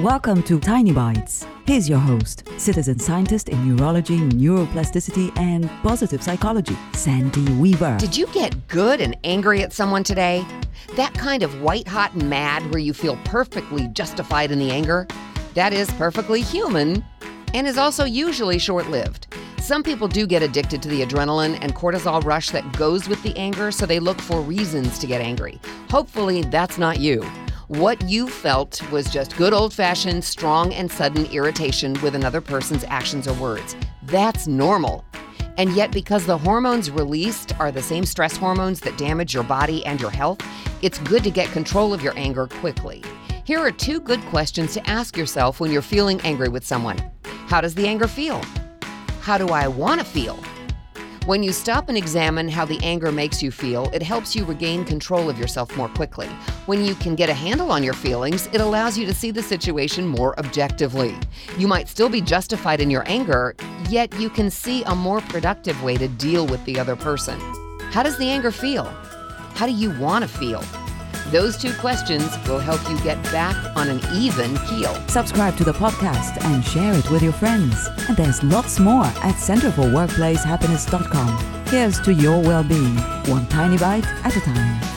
Welcome to Tiny Bites. Here's your host, citizen scientist in neurology, neuroplasticity, and positive psychology, Sandy Weaver. Did you get good and angry at someone today? That kind of white hot and mad where you feel perfectly justified in the anger? That is perfectly human and is also usually short lived. Some people do get addicted to the adrenaline and cortisol rush that goes with the anger, so they look for reasons to get angry. Hopefully, that's not you. What you felt was just good old fashioned, strong and sudden irritation with another person's actions or words. That's normal. And yet, because the hormones released are the same stress hormones that damage your body and your health, it's good to get control of your anger quickly. Here are two good questions to ask yourself when you're feeling angry with someone How does the anger feel? How do I want to feel? When you stop and examine how the anger makes you feel, it helps you regain control of yourself more quickly. When you can get a handle on your feelings, it allows you to see the situation more objectively. You might still be justified in your anger, yet you can see a more productive way to deal with the other person. How does the anger feel? How do you want to feel? Those two questions will help you get back on an even keel. Subscribe to the podcast and share it with your friends. And there's lots more at centerforworkplacehappiness.com. Here's to your well being, one tiny bite at a time.